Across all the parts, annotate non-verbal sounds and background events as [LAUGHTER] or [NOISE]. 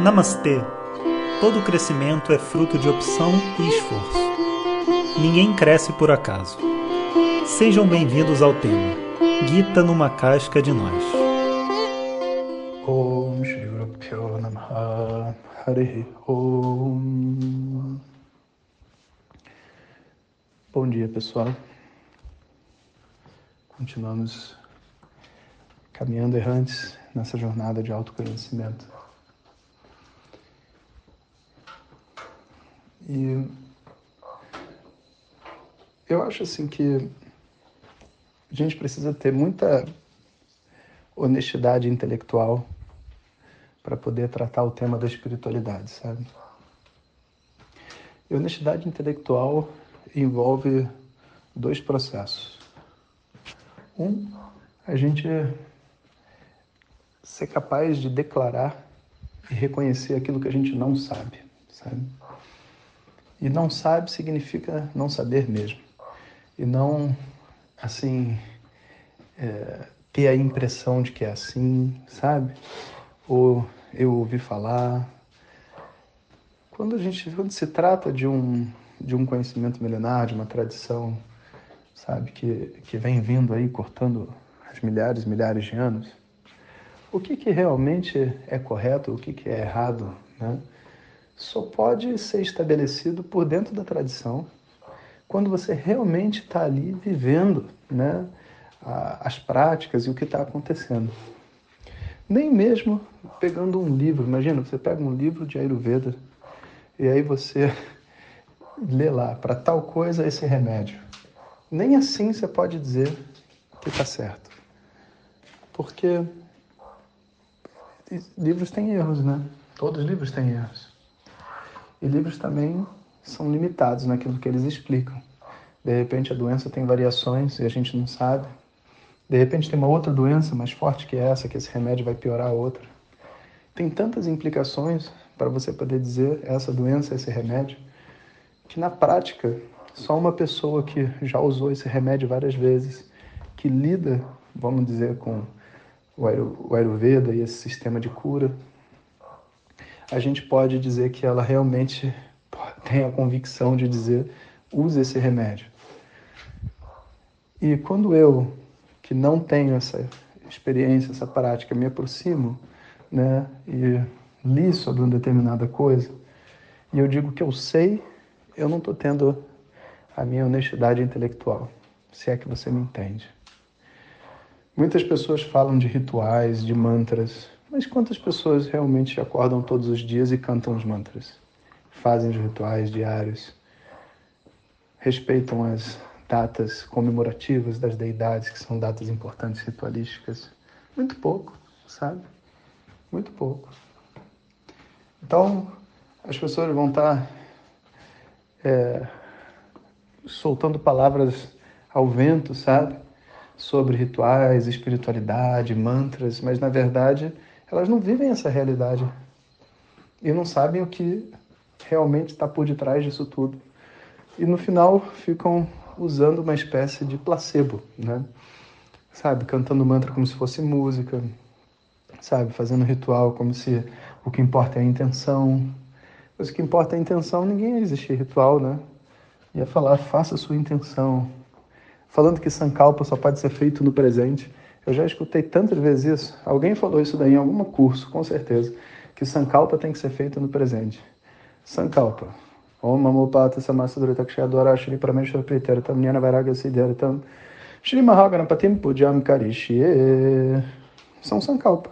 Namastê! Todo crescimento é fruto de opção e esforço. Ninguém cresce por acaso. Sejam bem-vindos ao tema Gita numa casca de nós. Bom dia, pessoal. Continuamos caminhando errantes nessa jornada de autoconhecimento. E eu acho assim que a gente precisa ter muita honestidade intelectual para poder tratar o tema da espiritualidade, sabe? E honestidade intelectual envolve dois processos. Um, a gente ser capaz de declarar e reconhecer aquilo que a gente não sabe, sabe? E não sabe significa não saber mesmo. E não, assim, é, ter a impressão de que é assim, sabe? Ou eu ouvi falar. Quando a gente, quando se trata de um, de um conhecimento milenar, de uma tradição, sabe, que, que vem vindo aí cortando as milhares milhares de anos, o que, que realmente é correto, o que, que é errado, né? Só pode ser estabelecido por dentro da tradição quando você realmente está ali vivendo né, as práticas e o que está acontecendo. Nem mesmo pegando um livro, imagina, você pega um livro de Ayurveda e aí você [LAUGHS] lê lá, para tal coisa esse remédio. Nem assim você pode dizer que está certo. Porque livros têm erros, né? Todos os livros têm erros. E livros também são limitados naquilo que eles explicam. De repente a doença tem variações e a gente não sabe. De repente tem uma outra doença mais forte que essa, que esse remédio vai piorar a outra. Tem tantas implicações para você poder dizer essa doença, esse remédio, que na prática só uma pessoa que já usou esse remédio várias vezes, que lida, vamos dizer, com o Ayurveda e esse sistema de cura, a gente pode dizer que ela realmente [LAUGHS] tem a convicção de dizer use esse remédio. E quando eu, que não tenho essa experiência, essa prática, me aproximo né, e li sobre uma determinada coisa, e eu digo que eu sei, eu não estou tendo a minha honestidade intelectual, se é que você me entende. Muitas pessoas falam de rituais, de mantras, mas quantas pessoas realmente acordam todos os dias e cantam os mantras? Fazem os rituais diários? Respeitam as datas comemorativas das deidades, que são datas importantes ritualísticas? Muito pouco, sabe? Muito pouco. Então, as pessoas vão estar é, soltando palavras ao vento, sabe? Sobre rituais, espiritualidade, mantras, mas na verdade elas não vivem essa realidade e não sabem o que realmente está por detrás disso tudo. E no final ficam usando uma espécie de placebo, né? Sabe, cantando mantra como se fosse música, sabe, fazendo ritual como se o que importa é a intenção. Mas o que importa é a intenção, ninguém ia ritual, né? Ia falar, faça a sua intenção. Falando que Sankalpa só pode ser feito no presente. Eu já escutei tantas vezes isso. Alguém falou isso daí em algum curso, com certeza, que Sankalpa tem que ser feito no presente. Sankalpa. Om Namo Pata Samasadurita Kshadwara Shri Parameshwar Pritaritam Nyana Vairaga Siddharitam Shri Mahaganapatim Pujam Karishye. São Sankalpa.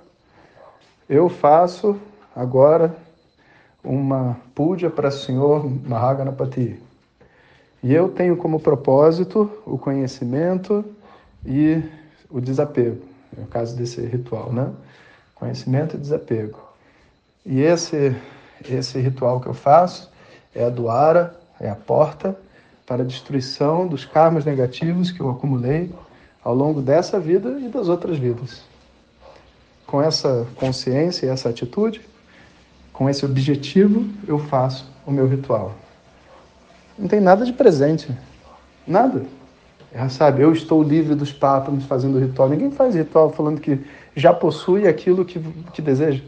Eu faço agora uma puja para o Senhor Mahaganapati. E eu tenho como propósito o conhecimento e o desapego, no caso desse ritual, né? Conhecimento e desapego. E esse, esse ritual que eu faço é a doara, é a porta para a destruição dos karmas negativos que eu acumulei ao longo dessa vida e das outras vidas. Com essa consciência e essa atitude, com esse objetivo, eu faço o meu ritual. Não tem nada de presente. Nada. É, sabe, eu estou livre dos pápanos fazendo ritual. Ninguém faz ritual falando que já possui aquilo que, que deseja.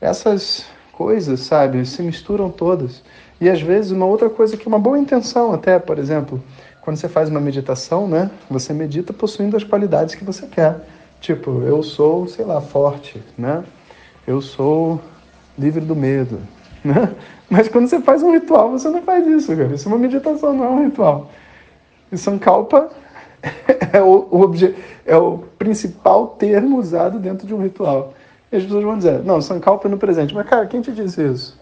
essas coisas, sabe, se misturam todas. E às vezes uma outra coisa que uma boa intenção até, por exemplo, quando você faz uma meditação, né, você medita possuindo as qualidades que você quer. Tipo, eu sou, sei lá, forte, né? Eu sou livre do medo, [LAUGHS] né? Mas quando você faz um ritual, você não faz isso, cara. Isso é uma meditação, não é um ritual. E Sankalpa [LAUGHS] é o, o, é o principal termo usado dentro de um ritual. E as pessoas vão dizer, não, Sankalpa é no presente. Mas, cara, quem te disse isso?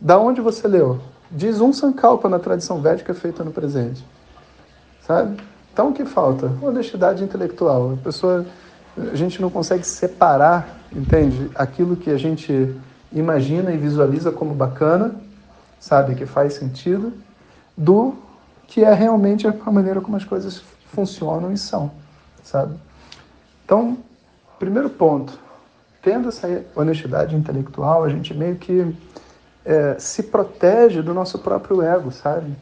Da onde você leu? Diz um Sankalpa na tradição védica feita no presente. Sabe? Então, o que falta? Honestidade intelectual. A pessoa, a gente não consegue separar, entende? Aquilo que a gente imagina e visualiza como bacana, sabe? Que faz sentido, do que é realmente a maneira como as coisas funcionam e são, sabe? Então, primeiro ponto, tendo essa honestidade intelectual, a gente meio que é, se protege do nosso próprio ego, sabe?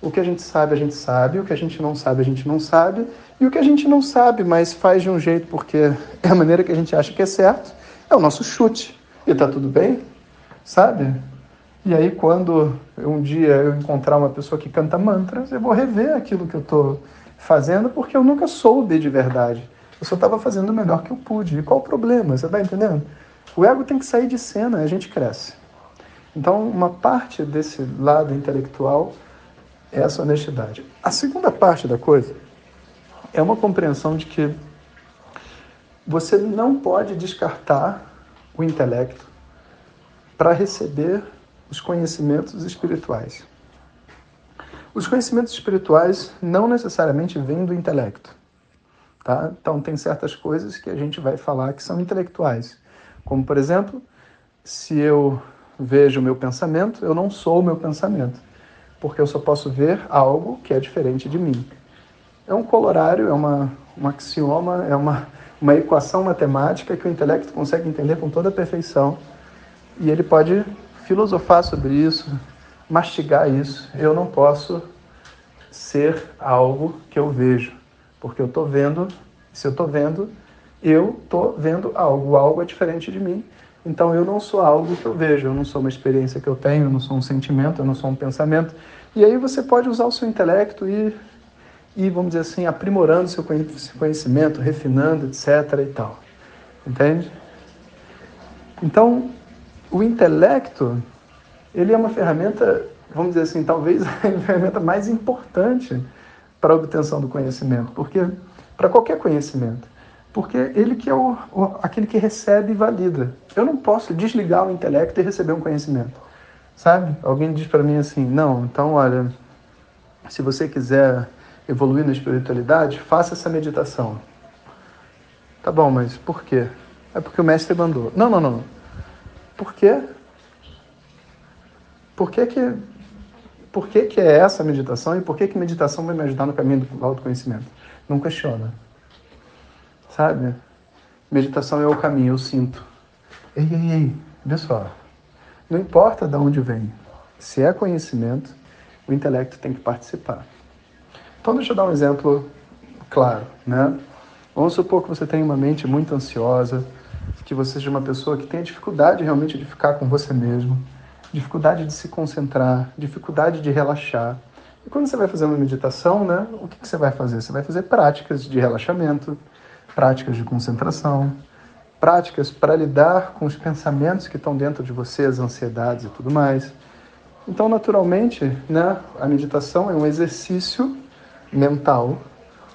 O que a gente sabe, a gente sabe, o que a gente não sabe, a gente não sabe, e o que a gente não sabe, mas faz de um jeito porque é a maneira que a gente acha que é certo, é o nosso chute. E tá tudo bem, sabe? E aí, quando um dia eu encontrar uma pessoa que canta mantras, eu vou rever aquilo que eu estou fazendo, porque eu nunca soube de verdade. Eu só estava fazendo o melhor que eu pude. E qual o problema? Você está entendendo? O ego tem que sair de cena, a gente cresce. Então, uma parte desse lado intelectual essa honestidade. A segunda parte da coisa é uma compreensão de que você não pode descartar o intelecto para receber os conhecimentos espirituais. Os conhecimentos espirituais não necessariamente vêm do intelecto. Tá? Então, tem certas coisas que a gente vai falar que são intelectuais. Como, por exemplo, se eu vejo o meu pensamento, eu não sou o meu pensamento porque eu só posso ver algo que é diferente de mim. É um colorário, é uma, um axioma, é uma, uma equação matemática que o intelecto consegue entender com toda a perfeição e ele pode filosofar sobre isso, mastigar isso. Eu não posso ser algo que eu vejo, porque eu estou vendo, se eu estou vendo, eu estou vendo algo, algo é diferente de mim. Então eu não sou algo que eu vejo, eu não sou uma experiência que eu tenho, eu não sou um sentimento, eu não sou um pensamento. E aí você pode usar o seu intelecto e, e vamos dizer assim, aprimorando seu conhecimento, refinando, etc. e tal. Entende? Então, o intelecto, ele é uma ferramenta, vamos dizer assim, talvez [LAUGHS] a ferramenta mais importante para a obtenção do conhecimento, porque para qualquer conhecimento. Porque ele que é o, o, aquele que recebe e valida. Eu não posso desligar o intelecto e receber um conhecimento. Sabe? Alguém diz para mim assim: não, então olha, se você quiser evoluir na espiritualidade, faça essa meditação. Tá bom, mas por quê? É porque o mestre mandou. Não, não, não. Por quê? Por que que, por que, que é essa meditação e por que que meditação vai me ajudar no caminho do autoconhecimento? Não questiona sabe? Meditação é o caminho, eu sinto. Ei, ei, ei, vê só. Não importa de onde vem, se é conhecimento, o intelecto tem que participar. Então, deixa eu dar um exemplo claro, né? Vamos supor que você tem uma mente muito ansiosa, que você seja uma pessoa que tenha dificuldade realmente de ficar com você mesmo, dificuldade de se concentrar, dificuldade de relaxar. E quando você vai fazer uma meditação, né, o que, que você vai fazer? Você vai fazer práticas de relaxamento, práticas de concentração, práticas para lidar com os pensamentos que estão dentro de você, as ansiedades e tudo mais. Então, naturalmente, né, a meditação é um exercício mental,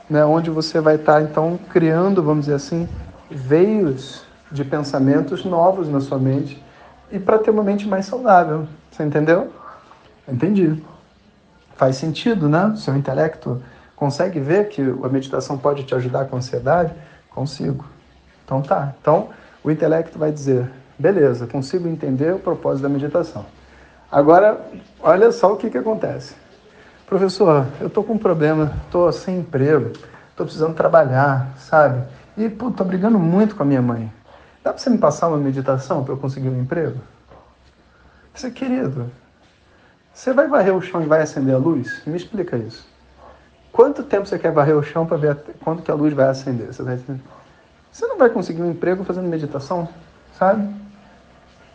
né, onde você vai estar então criando, vamos dizer assim, veios de pensamentos novos na sua mente e para ter uma mente mais saudável. Você entendeu? Entendi. Faz sentido, né? Seu intelecto consegue ver que a meditação pode te ajudar com a ansiedade? Consigo. Então tá. Então o intelecto vai dizer: beleza, consigo entender o propósito da meditação. Agora, olha só o que, que acontece. Professor, eu tô com um problema, tô sem emprego, tô precisando trabalhar, sabe? E, pô, tô brigando muito com a minha mãe. Dá para você me passar uma meditação para eu conseguir um emprego? Você, querido, você vai varrer o chão e vai acender a luz? Me explica isso. Quanto tempo você quer varrer o chão para ver quando que a luz vai acender? Você, vai... você não vai conseguir um emprego fazendo meditação, sabe?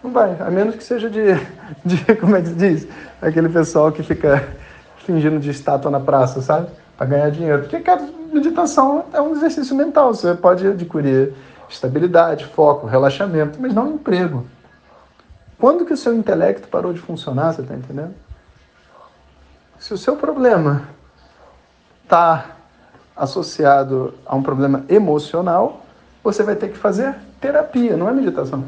Não vai, a menos que seja de, [LAUGHS] de como é que se diz? Aquele pessoal que fica fingindo de estátua na praça, sabe? Para ganhar dinheiro. Porque, cara, meditação é um exercício mental. Você pode adquirir estabilidade, foco, relaxamento, mas não emprego. Quando que o seu intelecto parou de funcionar, você está entendendo? Se o seu problema está associado a um problema emocional, você vai ter que fazer terapia, não é meditação.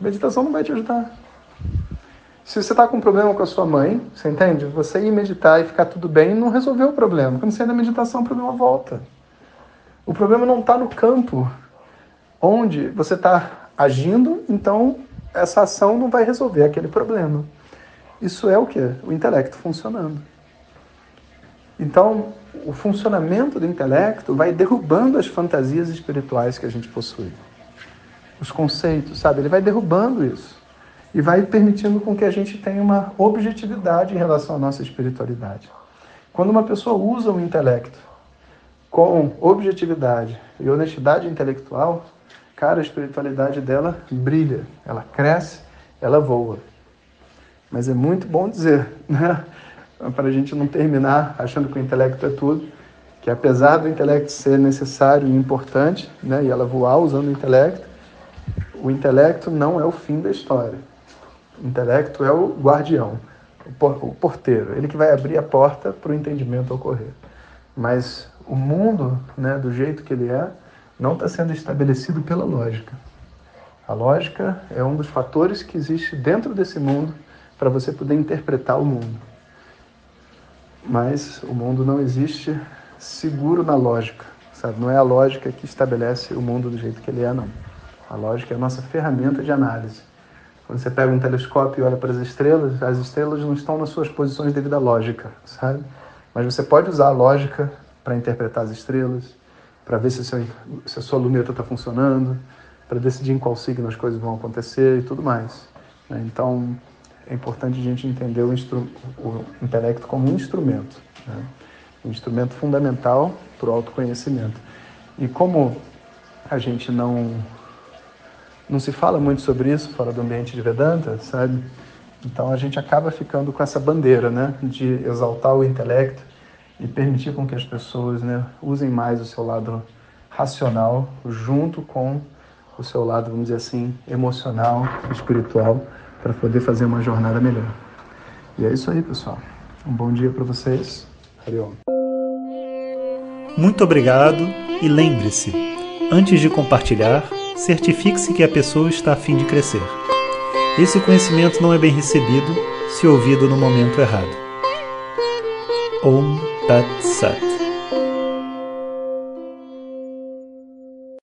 Meditação não vai te ajudar. Se você está com um problema com a sua mãe, você entende? Você ir meditar e ficar tudo bem não resolveu o problema. Quando você sai da meditação, o problema volta. O problema não está no campo onde você está agindo, então essa ação não vai resolver aquele problema. Isso é o que? O intelecto funcionando. Então, o funcionamento do intelecto vai derrubando as fantasias espirituais que a gente possui. Os conceitos, sabe? Ele vai derrubando isso. E vai permitindo com que a gente tenha uma objetividade em relação à nossa espiritualidade. Quando uma pessoa usa o intelecto com objetividade e honestidade intelectual, cara, a espiritualidade dela brilha, ela cresce, ela voa. Mas é muito bom dizer, [LAUGHS] né? para a gente não terminar achando que o intelecto é tudo, que apesar do intelecto ser necessário e importante, né, e ela voar usando o intelecto, o intelecto não é o fim da história. O intelecto é o guardião, o porteiro, ele que vai abrir a porta para o entendimento ocorrer. Mas o mundo, né, do jeito que ele é, não está sendo estabelecido pela lógica. A lógica é um dos fatores que existe dentro desse mundo para você poder interpretar o mundo. Mas o mundo não existe seguro na lógica, sabe? Não é a lógica que estabelece o mundo do jeito que ele é, não. A lógica é a nossa ferramenta de análise. Quando você pega um telescópio e olha para as estrelas, as estrelas não estão nas suas posições devido à lógica, sabe? Mas você pode usar a lógica para interpretar as estrelas, para ver se, seu, se a sua luneta está funcionando, para decidir em qual signo as coisas vão acontecer e tudo mais. Né? Então, é importante a gente entender o, o intelecto como um instrumento, né? um instrumento fundamental para o autoconhecimento. E como a gente não não se fala muito sobre isso fora do ambiente de Vedanta, sabe? Então a gente acaba ficando com essa bandeira, né, de exaltar o intelecto e permitir com que as pessoas, né, usem mais o seu lado racional junto com o seu lado, vamos dizer assim, emocional, espiritual, para poder fazer uma jornada melhor. E é isso aí, pessoal. Um bom dia para vocês. Hariom. Muito obrigado e lembre-se, antes de compartilhar, certifique-se que a pessoa está a fim de crescer. Esse conhecimento não é bem recebido se ouvido no momento errado. Om Tat Sat.